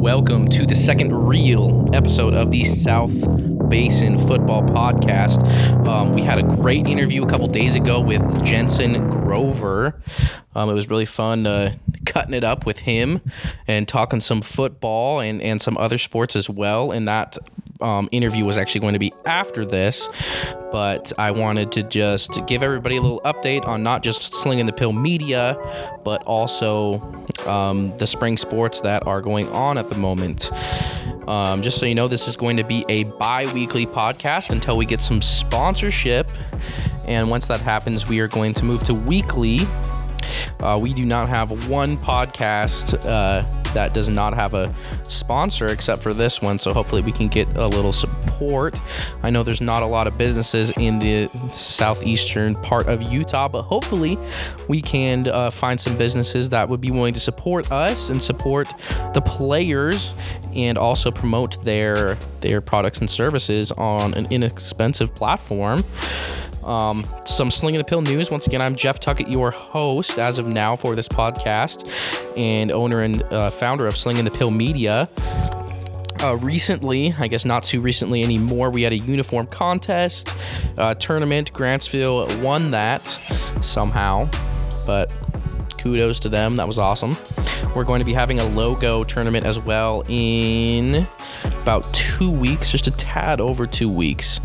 welcome to the second real episode of the South Basin Football Podcast. Um, we had a great interview a couple days ago with Jensen Grover. Um, it was really fun uh, cutting it up with him and talking some football and, and some other sports as well. And that um, interview was actually going to be after this, but I wanted to just give everybody a little update on not just Slinging the Pill Media, but also um, the spring sports that are going on at the moment. Um, just so you know, this is going to be a bi weekly podcast until we get some sponsorship. And once that happens, we are going to move to weekly. Uh, we do not have one podcast uh, that does not have a sponsor except for this one. So hopefully we can get a little support. I know there's not a lot of businesses in the southeastern part of Utah, but hopefully we can uh, find some businesses that would be willing to support us and support the players and also promote their their products and services on an inexpensive platform. Um, some Slinging the Pill news. Once again, I'm Jeff Tuckett, your host as of now for this podcast, and owner and uh, founder of Slinging the Pill Media. Uh, recently, I guess not too recently anymore, we had a uniform contest uh, tournament. Grantsville won that somehow, but kudos to them. That was awesome. We're going to be having a logo tournament as well in about two weeks, just a tad over two weeks.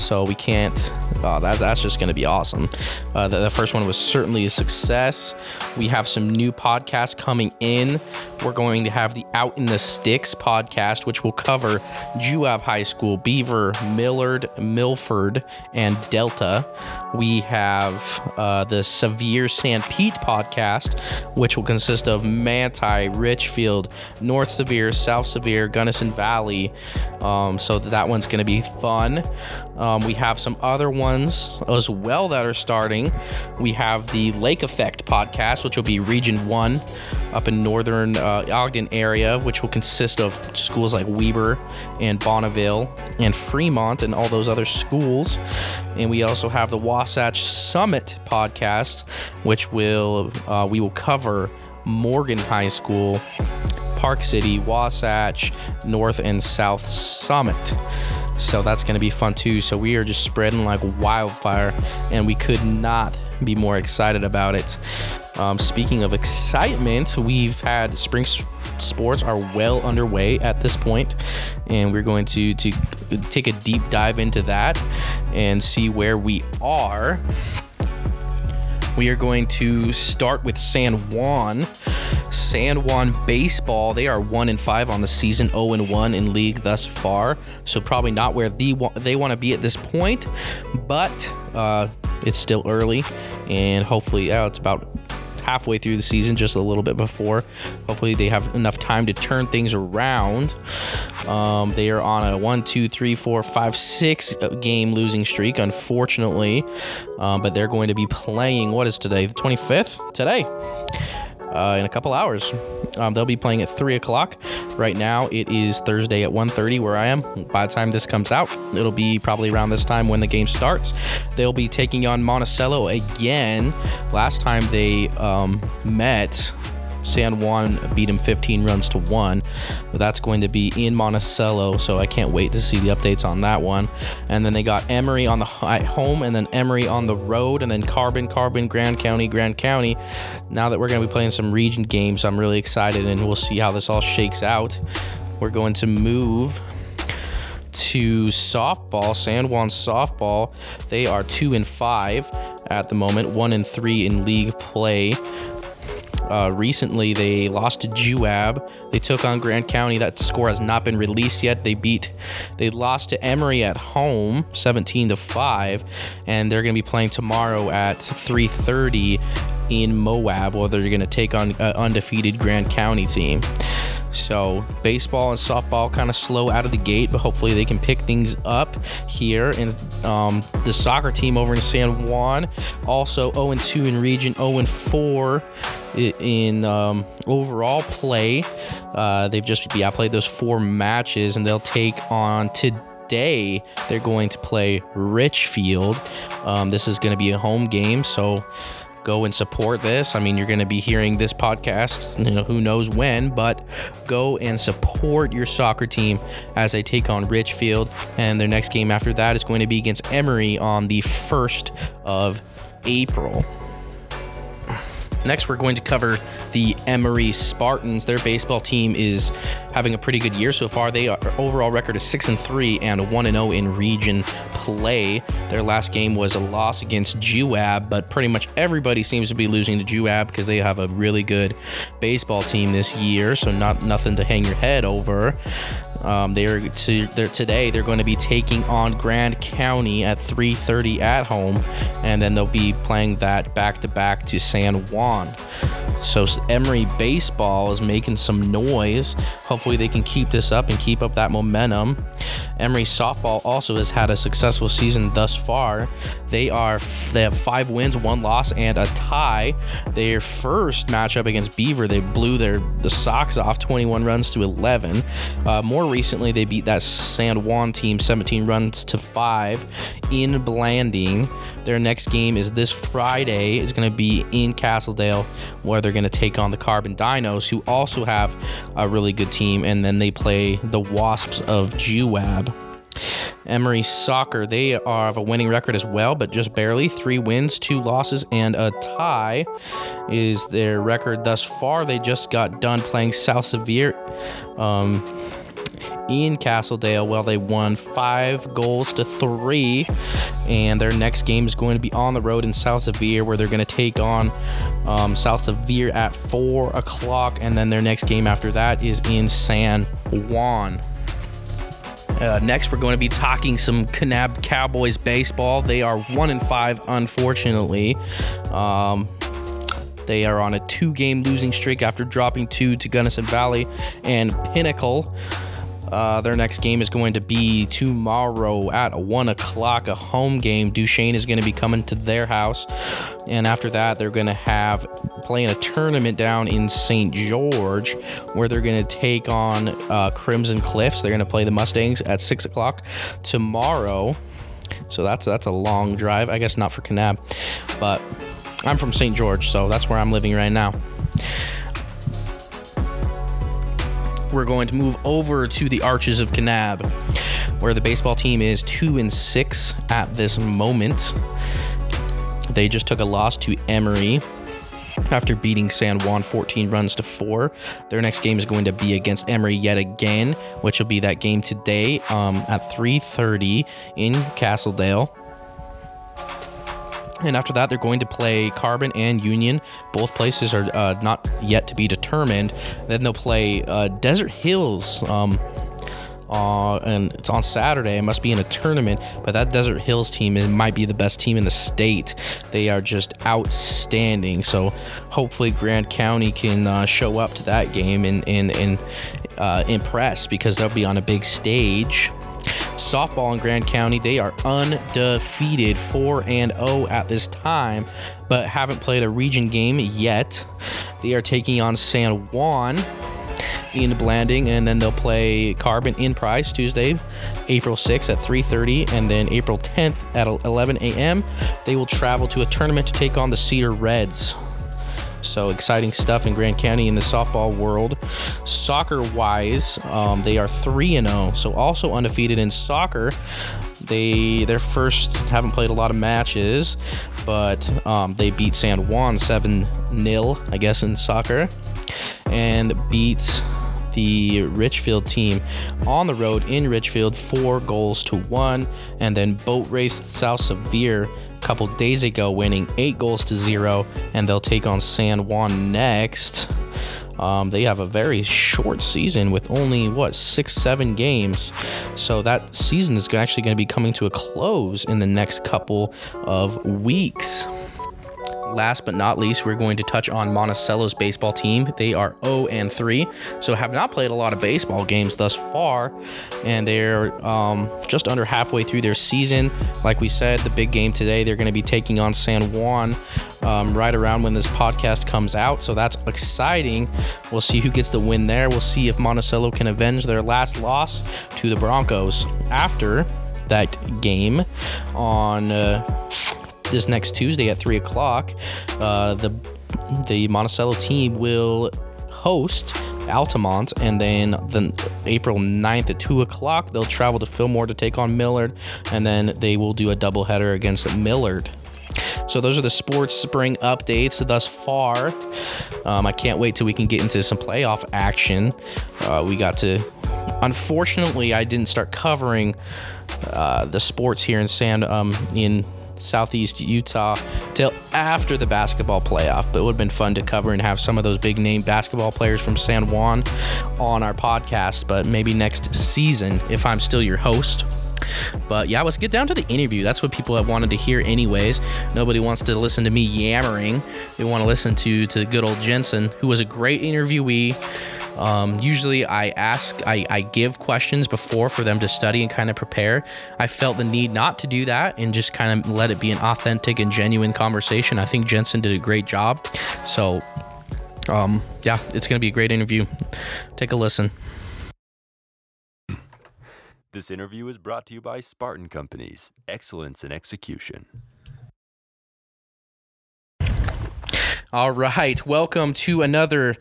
So we can't. Oh, that, that's just going to be awesome. Uh, the, the, first one was certainly a success. We have some new podcasts coming in. We're going to have the Out in the Sticks podcast, which will cover Juab High School, Beaver, Millard, Milford, and Delta. We have uh, the Sevier Sanpete podcast, which will consist of Manti, Richfield, North Sevier, South Sevier, Gunnison Valley. Um, so that one's going to be fun. Um, we have some other ones as well that are starting. We have the Lake Effect podcast, which will be Region 1 up in northern uh, Ogden area, which will consist of schools like Weber and Bonneville and Fremont and all those other schools. And we also have the Wasatch Summit podcast, which will uh, we will cover Morgan High School, Park City, Wasatch, North and South Summit. So that's going to be fun too. So we are just spreading like wildfire, and we could not be more excited about it. Um, speaking of excitement, we've had spring sports are well underway at this point, and we're going to to take a deep dive into that and see where we are. We are going to start with San Juan. San Juan baseball, they are one and five on the season, 0 and one in league thus far. So probably not where the, they want to be at this point, but uh, it's still early, and hopefully, yeah, it's about halfway through the season, just a little bit before. Hopefully, they have enough time to turn things around. Um, they are on a one, two, three, four, five, six game losing streak, unfortunately. Um, but they're going to be playing, what is today? The 25th? Today uh, in a couple hours. Um, they'll be playing at three o'clock. Right now, it is Thursday at 1.30 where I am. By the time this comes out, it'll be probably around this time when the game starts. They'll be taking on Monticello again. Last time they um, met, San Juan beat him 15 runs to one. But that's going to be in Monticello, so I can't wait to see the updates on that one. And then they got Emery on the at home, and then Emery on the road, and then Carbon, Carbon, Grand County, Grand County. Now that we're going to be playing some region games, I'm really excited, and we'll see how this all shakes out. We're going to move to softball, San Juan softball. They are two and five at the moment, one and three in league play. Uh, recently, they lost to Juab. They took on Grand County. That score has not been released yet. They beat, they lost to Emery at home, 17 to five, and they're going to be playing tomorrow at 3:30 in Moab, where they're going to take on an undefeated Grand County team. So baseball and softball kind of slow out of the gate, but hopefully they can pick things up here. And um, the soccer team over in San Juan, also 0-2 in region, 0-4 in um, overall play. Uh, they've just yeah played those four matches, and they'll take on today. They're going to play Richfield. Um, this is going to be a home game, so go and support this. I mean, you're going to be hearing this podcast, you know, who knows when, but go and support your soccer team as they take on Richfield. And their next game after that is going to be against Emery on the 1st of April. Next, we're going to cover the Emery Spartans. Their baseball team is having a pretty good year so far. They are overall record is six and three and one and zero oh in region play. Their last game was a loss against Juab, but pretty much everybody seems to be losing to Juab because they have a really good baseball team this year. So not nothing to hang your head over. Um, they're, to, they're today. They're going to be taking on Grand County at 3:30 at home, and then they'll be playing that back to back to San Juan. So Emery baseball is making some noise. Hopefully they can keep this up and keep up that momentum. Emery softball also has had a successful season thus far. They are they have five wins, one loss, and a tie. Their first matchup against Beaver, they blew their the socks off, 21 runs to 11. Uh, more recently, they beat that San Juan team 17 runs to five in Blanding. Their next game is this Friday. It's going to be in Castledale, where they're going to take on the Carbon Dinos, who also have a really good team, and then they play the Wasps of Juab. Emery Soccer, they are of a winning record as well, but just barely. Three wins, two losses, and a tie is their record thus far. They just got done playing South Sevier. Um, in Castledale. Well, they won five goals to three, and their next game is going to be on the road in South Sevier, where they're going to take on um, South Sevier at four o'clock, and then their next game after that is in San Juan. Uh, next, we're going to be talking some Kanab Cowboys baseball. They are one and five, unfortunately. Um, they are on a two-game losing streak after dropping two to Gunnison Valley and Pinnacle. Uh, their next game is going to be tomorrow at 1 o'clock, a home game. Duchesne is going to be coming to their house. And after that, they're going to have playing a tournament down in St. George where they're going to take on uh, Crimson Cliffs. They're going to play the Mustangs at 6 o'clock tomorrow. So that's that's a long drive. I guess not for Kanab, but I'm from St. George, so that's where I'm living right now. We're going to move over to the Arches of Kanab, where the baseball team is two and six at this moment. They just took a loss to Emery after beating San Juan 14 runs to four. Their next game is going to be against Emery yet again, which will be that game today um, at 3:30 in Castledale. And after that, they're going to play Carbon and Union. Both places are uh, not yet to be determined. Then they'll play uh, Desert Hills. Um, uh, and it's on Saturday. It must be in a tournament, but that Desert Hills team might be the best team in the state. They are just outstanding. So hopefully Grand County can uh, show up to that game and and, and uh, impress because they'll be on a big stage softball in Grand County. They are undefeated, 4 and 0 at this time, but haven't played a region game yet. They are taking on San Juan in Blanding, and then they'll play Carbon in Price Tuesday, April 6th at 3:30, and then April 10th at 11 a.m. They will travel to a tournament to take on the Cedar Reds. So exciting stuff in Grand County in the softball world. Soccer wise, um, they are three and zero, oh, so also undefeated in soccer. They their first haven't played a lot of matches, but um, they beat San Juan seven 0 I guess in soccer, and beat the Richfield team on the road in Richfield, four goals to one, and then boat raced South Sevier couple days ago, winning eight goals to zero, and they'll take on San Juan next. Um, they have a very short season with only what six, seven games, so that season is actually going to be coming to a close in the next couple of weeks last but not least, we're going to touch on Monticello's baseball team. They are 0 and 3, so have not played a lot of baseball games thus far, and they're um, just under halfway through their season. Like we said, the big game today, they're going to be taking on San Juan um, right around when this podcast comes out, so that's exciting. We'll see who gets the win there. We'll see if Monticello can avenge their last loss to the Broncos after that game on. Uh, this next Tuesday at three o'clock, uh, the the Monticello team will host Altamont, and then the April 9th at 2 o'clock, they'll travel to Fillmore to take on Millard, and then they will do a doubleheader against Millard. So those are the sports spring updates thus far. Um, I can't wait till we can get into some playoff action. Uh, we got to, unfortunately, I didn't start covering uh, the sports here in San um, in Southeast Utah till after the basketball playoff. But it would have been fun to cover and have some of those big name basketball players from San Juan on our podcast. But maybe next season, if I'm still your host. But yeah, let's get down to the interview. That's what people have wanted to hear, anyways. Nobody wants to listen to me yammering. They want to listen to to good old Jensen, who was a great interviewee. Um, usually, I ask, I, I give questions before for them to study and kind of prepare. I felt the need not to do that and just kind of let it be an authentic and genuine conversation. I think Jensen did a great job. So, um, yeah, it's going to be a great interview. Take a listen. This interview is brought to you by Spartan Companies, excellence in execution. All right, welcome to another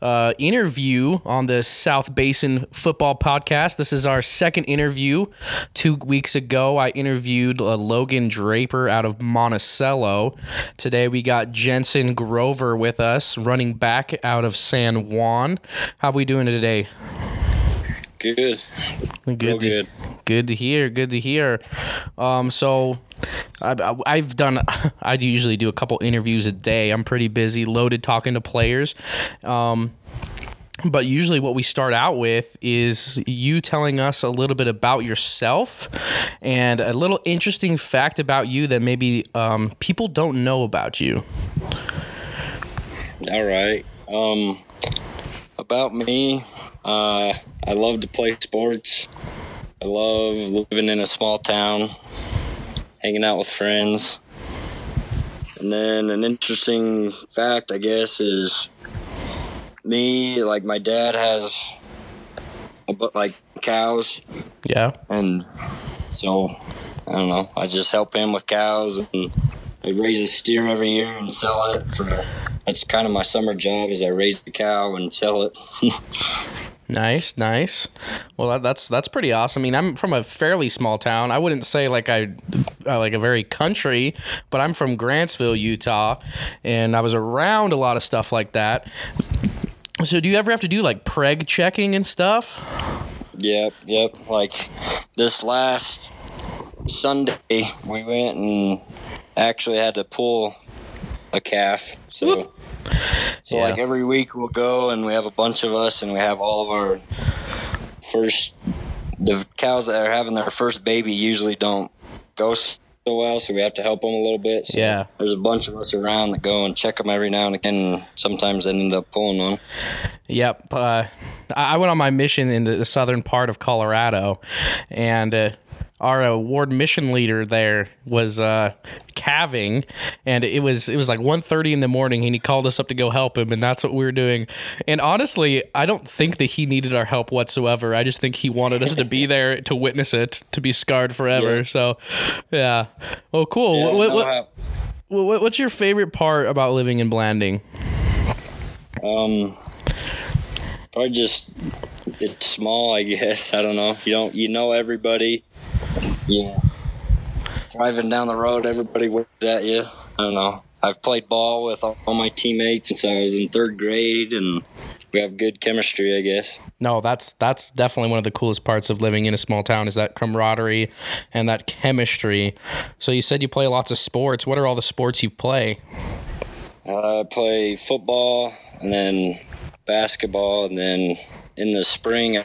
uh, interview on the South Basin Football Podcast. This is our second interview. Two weeks ago, I interviewed uh, Logan Draper out of Monticello. Today, we got Jensen Grover with us, running back out of San Juan. How are we doing today? Good. Good. Real to, good. good to hear. Good to hear. Um, so I, I've done. I usually do a couple interviews a day. I'm pretty busy, loaded, talking to players. Um, but usually, what we start out with is you telling us a little bit about yourself and a little interesting fact about you that maybe um, people don't know about you. All right. Um, about me, uh, I love to play sports. I love living in a small town, hanging out with friends. And then an interesting fact, I guess, is me. Like my dad has, a, bu- like cows, Yeah. and so I don't know. I just help him with cows, and I raise a steer every year and sell it for. That's kind of my summer job. Is I raise the cow and sell it. Nice, nice. Well, that, that's that's pretty awesome. I mean, I'm from a fairly small town. I wouldn't say like I uh, like a very country, but I'm from Grantsville, Utah, and I was around a lot of stuff like that. So, do you ever have to do like preg checking and stuff? Yep, yep. Like this last Sunday, we went and actually had to pull a calf. So, so Yeah. like every week we'll go and we have a bunch of us and we have all of our first. The cows that are having their first baby usually don't go so well, so we have to help them a little bit. So Yeah. There's a bunch of us around that go and check them every now and again. And sometimes they end up pulling one. Yep. Uh, I I went on my mission in the, the southern part of Colorado, and uh, our uh, ward mission leader there was uh, calving, and it was it was like 1.30 in the morning, and he called us up to go help him, and that's what we were doing. And honestly, I don't think that he needed our help whatsoever. I just think he wanted us to be there to witness it, to be scarred forever. Yeah. So, yeah. Well, cool. Yeah, what, what, what, what's your favorite part about living in Blanding? Um, probably just it's small. I guess I don't know. You don't you know everybody. Yeah. Driving down the road, everybody waves at you. I don't know. I've played ball with all, my teammates since I was in third grade, and we have good chemistry. I guess. No, that's that's definitely one of the coolest parts of living in a small town is that camaraderie and that chemistry. So you said you play lots of sports. What are all the sports you play? Uh, I play football and then basketball, and then in the spring,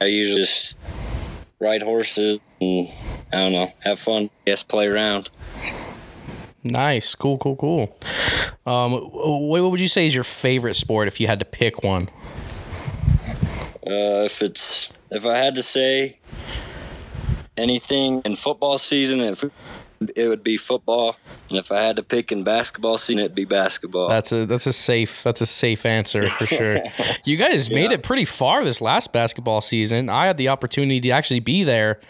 I usually just ride horses I don't know, have fun. Yes, play around. Nice, cool, cool, cool. Um, what, what would you say is your favorite sport if you had to pick one? Uh, if it's if I had to say anything in football season, if it would be football, and if I had to pick in basketball season, it'd be basketball. That's a that's a safe that's a safe answer for sure. you guys made it pretty far this last basketball season. I had the opportunity to actually be there.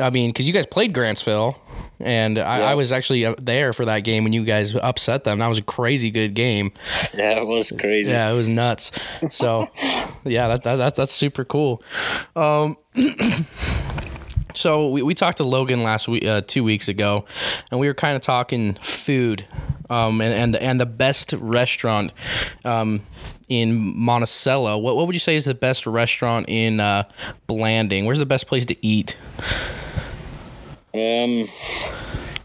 I mean, because you guys played Grantsville, and I, Yeah. I was actually there for that game when you guys upset them. That was a crazy good game. Yeah, it was crazy. Yeah, it was nuts. So, yeah, that, that, that that's super cool. Um, so we, we talked to Logan last week, uh, two weeks ago, and we were kind of talking food, um, and and the, and the best restaurant, um, in Monticello. What what would you say is the best restaurant in uh, Blanding? Where's the best place to eat? Um,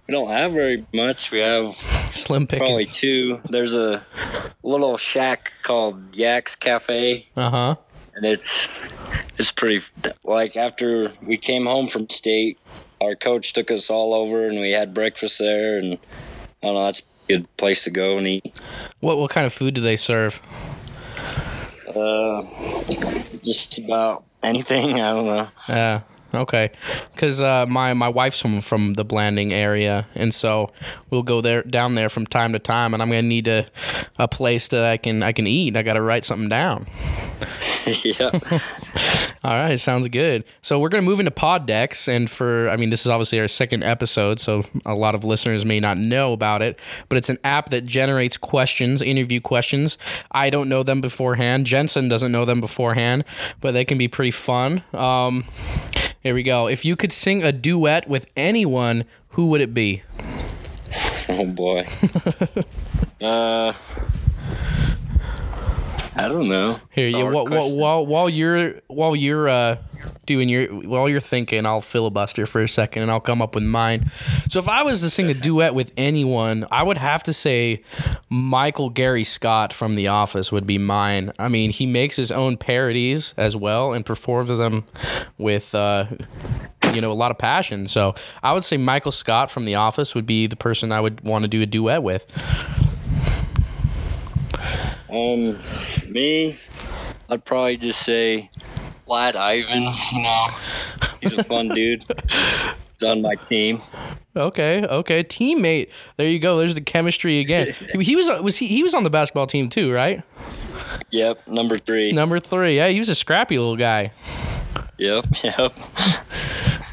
we don't have very much. We have Slim pickings. probably two. There's a little shack called Yak's Cafe, Uh huh. and it's it's pretty. Like after we came home from state, our coach took us all over, and we had breakfast there, and I don't know. That's a good place to go and eat. What what kind of food do they serve? Uh, just about anything. I don't know. Yeah. Okay. Because uh, my my wife's from from the Blanding area, and so we'll go there down there from time to time, and I'm gonna need a a place that I can I can eat. I got to write something down. yeah. All right, sounds good. So we're gonna move into pod decks, and for I mean, this is obviously our second episode, so a lot of listeners may not know about it, but it's an app that generates questions, interview questions. I don't know them beforehand. Jensen doesn't know them beforehand, but they can be pretty fun. Um, here we go. If you could sing a duet with anyone, who would it be? Oh boy. uh, I don't know. Here, It's you while, while, while while you're while you're uh, doing your while you're thinking, I'll filibuster for a second and I'll come up with mine. So if I was to sing a duet with anyone, I would have to say Michael Gary Scott from The Office would be mine. I mean, he makes his own parodies as well and performs them with. Uh, you know, a lot of passion. So I would say Michael Scott from The Office would be the person I would want to do a duet with. Um, me, I'd probably just say Vlad Ivans. You know, he's a fun dude. He's on my team. Okay, okay, teammate. There you go. There's the chemistry again. he was was he he was on the basketball team too, right? Yep, number three. Number three. Yeah, he was a scrappy little guy. Yep, yep.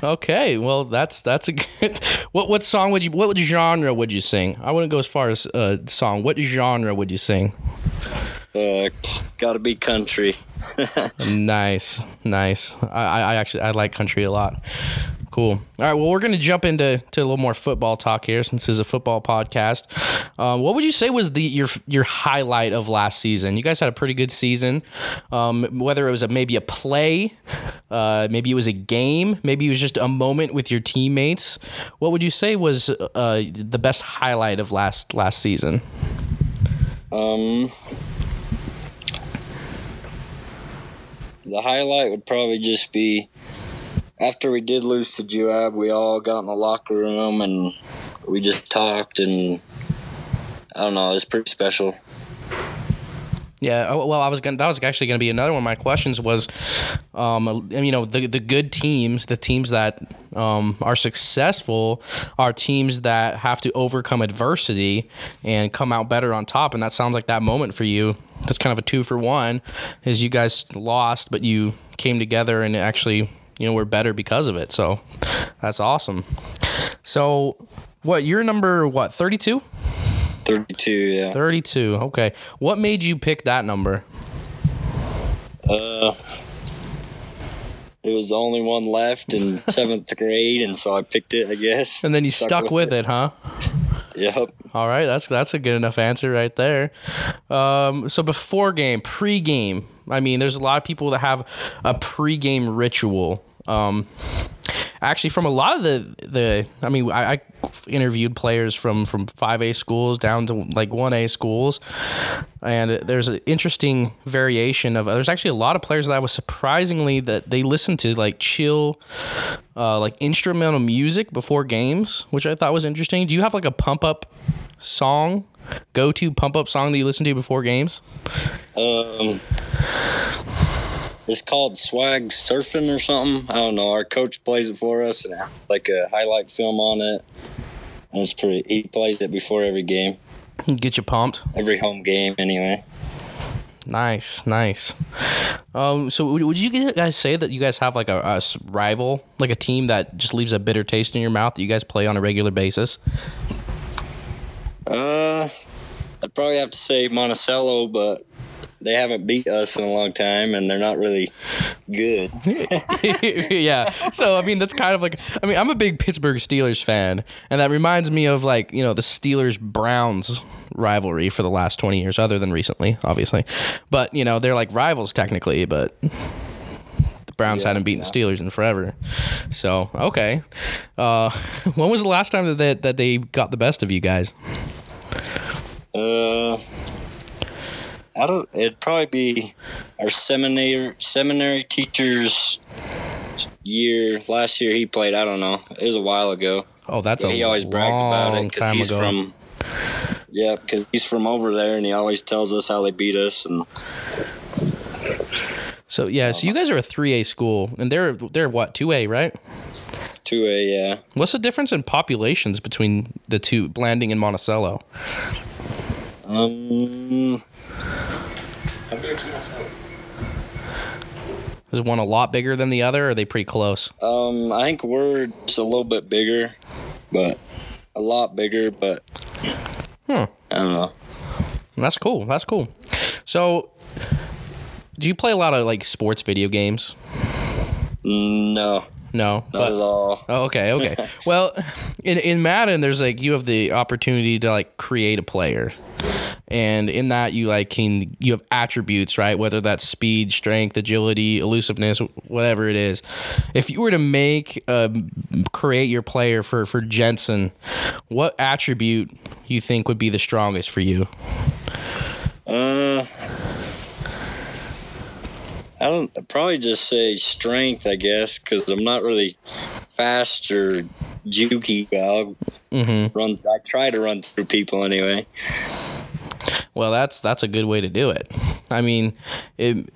Okay, well that's that's a good. What what song would you? What genre would you sing? I wouldn't go as far as uh, song. What genre would you sing? Uh, gotta be country. Nice, nice. I, I I actually I like country a lot. Cool. All right. Well, we're gonna jump into to a little more football talk here, since this is a football podcast. Um, what would you say was the your your highlight of last season? You guys had a pretty good season. Um, whether it was a, maybe a play, uh, maybe it was a game, maybe it was just a moment with your teammates. What would you say was uh, the best highlight of last last season? Um, the highlight would probably just be after we did lose to Juab, we all got in the locker room and we just talked and I don't know, it was pretty special. Yeah, oh, well, I was gonna. That was actually gonna be another one of my questions. Was, um, you know, the the good teams, the teams that um, are successful, are teams that have to overcome adversity and come out better on top. And that sounds like that moment for you. That's kind of a two for one, is you guys lost, but you came together and actually, you know, we're better because of it. So, that's awesome. So, what you're number what thirty two? 32, yeah. 32. Okay. What made you pick that number? Uh, it was the only one left in seventh grade, and so I picked it, I guess. And then you stuck, with it. huh? Yep. All right, that's that's a good enough answer right there. Um, so before game, pre-game. I mean, there's a lot of people that have a pre-game ritual. Um, actually, from a lot of the the, I mean, I, I interviewed players from from five A schools down to like one A schools, and there's an interesting variation of. There's actually a lot of players that I was surprisingly that they listen to like chill, uh, like instrumental music before games, which I thought was interesting. Do you have like a pump up song, go to pump up song that you listen to before games? Um, it's called Swag Surfing or something. I don't know. Our coach plays it for us, and like a highlight film on it. And it's pretty. He plays it before every game, Get you pumped. every home game, anyway. Nice, nice. Um, so would, would you guys say that you guys have like a rival, like a team that just leaves a bitter taste in your mouth that you guys play on a regular basis? Uh, I'd probably have to say Monticello, but they haven't beat us in a long time, and they're not really good. yeah. So I mean, that's kind of like I mean, I'm a big Pittsburgh Steelers fan, and that reminds me of like you know the Steelers Browns rivalry for the last 20 years, other than recently, obviously. But you know they're like rivals technically, but. the Browns Yeah, hadn't beaten yeah. the Steelers in forever, so okay. Uh, when was the last time that they, that they got the best of you guys? Uh, I don't. It'd probably be our seminary seminary teacher's year. Last year he played. I don't know. It was a while ago. Oh, that's a he always brags about it because he's ago. from. Yeah, because he's from over there, and he always tells us how they beat us. And So yeah, so you guys are a three A school, and they're they're what two A, right? two A, yeah. What's the difference in populations between the two, Blanding and Monticello? Um, Is one a lot bigger than the other? Or are they pretty close? um, I think we're just a little bit bigger, but a lot bigger. But Hmm. I don't know. That's cool. That's cool. So, do you play a lot of like sports video games? No, No, not at all. Oh, okay, okay. well, in in Madden, there's like you have the opportunity to like create a player, and in that you like can you have attributes, right? Whether that's speed, strength, agility, elusiveness, whatever it is. If you were to make um, create your player for for Jensen, what attribute you think would be the strongest for you? Uh, I don't I'd probably just say strength, I guess, because I'm not really fast or jukey. I'll Mm-hmm. run. I try to run through people anyway. Well, that's that's a good way to do it. I mean, it,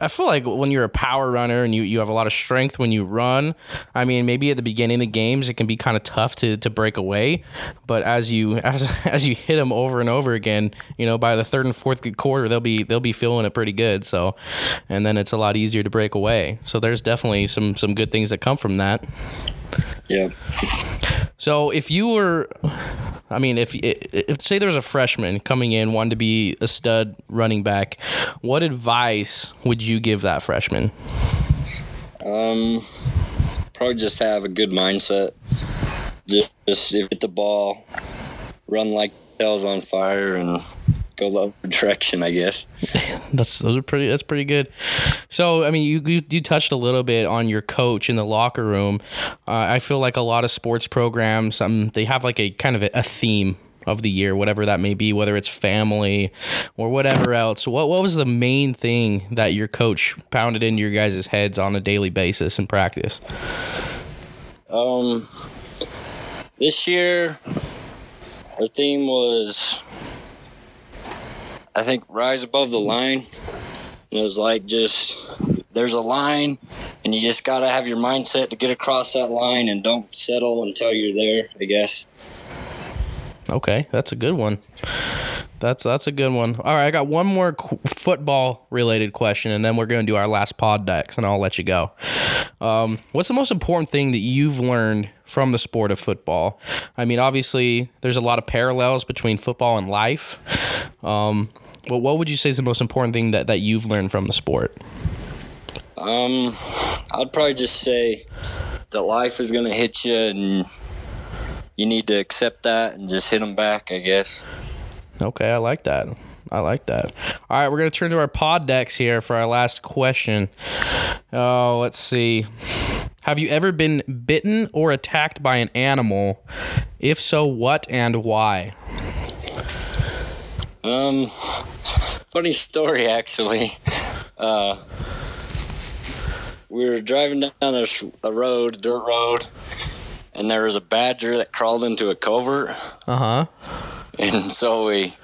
I feel like when you're a power runner and you, you have a lot of strength when you run, I mean, maybe at the beginning of the games it can be kind of tough to, to break away, but as you as, as you hit them over and over again, you know, by the third and fourth quarter they'll be they'll be feeling it pretty good. So, and then it's a lot easier to break away. So there's definitely some some good things that come from that. Yeah. So if you were, I mean, if if say there was a freshman coming in wanting to be a stud running back, what advice would you give that freshman? Um, probably just have a good mindset. Just, just hit the ball, run like hell's on fire, and go the other direction. I guess. That's those are pretty. That's pretty good. So I mean, you you, you touched a little bit on your coach in the locker room. Uh, I feel like a lot of sports programs, um, they have like a kind of a, a theme of the year, whatever that may be, whether it's family or whatever else. What what was the main thing that your coach pounded into your guys' heads on a daily basis in practice? Um, this year, our theme was, I think, rise above the line. It was like just there's a line, and you just gotta have your mindset to get across that line, and don't settle until you're there. I guess. Okay, that's a good one. That's that's a good one. All right, I got one more qu- football related question, and then we're going to do our last pod decks, and I'll let you go. Um, what's the most important thing that you've learned from the sport of football? I mean, obviously, there's a lot of parallels between football and life. Um, but what would you say is the most important thing that, that you've learned from the sport? Um, I'd probably just say that life is gonna hit you, and you need to accept that and just hit them back. I guess. Okay, I like that. I like that. All right, we're going to turn to our pod decks here for our last question. Oh, let's see. Have you ever been bitten or attacked by an animal? If so, what and why? Um, funny story actually. Uh, we were driving down a, a road, dirt road, and there was a badger that crawled into a covert, Uh huh. and so we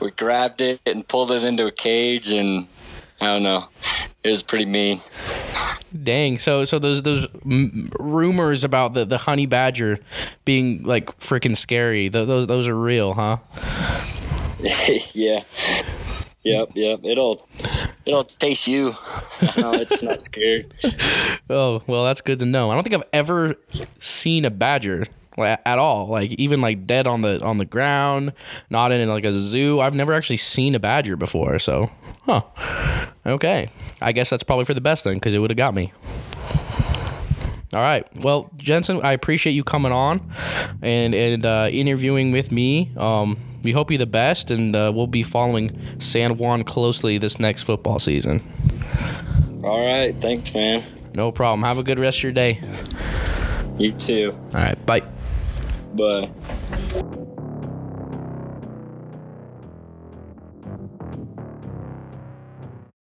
we grabbed it and pulled it into a cage, and I don't know, it was pretty mean. Dang. So, so those those m- rumors about the, the honey badger being like freaking scary. Th- those those are real, huh? yeah, Yep, yep. It'll it'll chase you. no, it's not scared. Oh, well, that's good to know. I don't think I've ever seen a badger at all. Like even like dead on the on the ground, not in like a zoo. I've never actually seen a badger before. So, huh? Okay, I guess that's probably for the best then, because it would have got me. All right. Well, Jensen, I appreciate you coming on and and uh, interviewing with me. Um, we hope you the best, and uh, we'll be following San Juan closely this next football season. All right, thanks, man. No problem. Have a good rest of your day. You too. All right. Bye. Bye.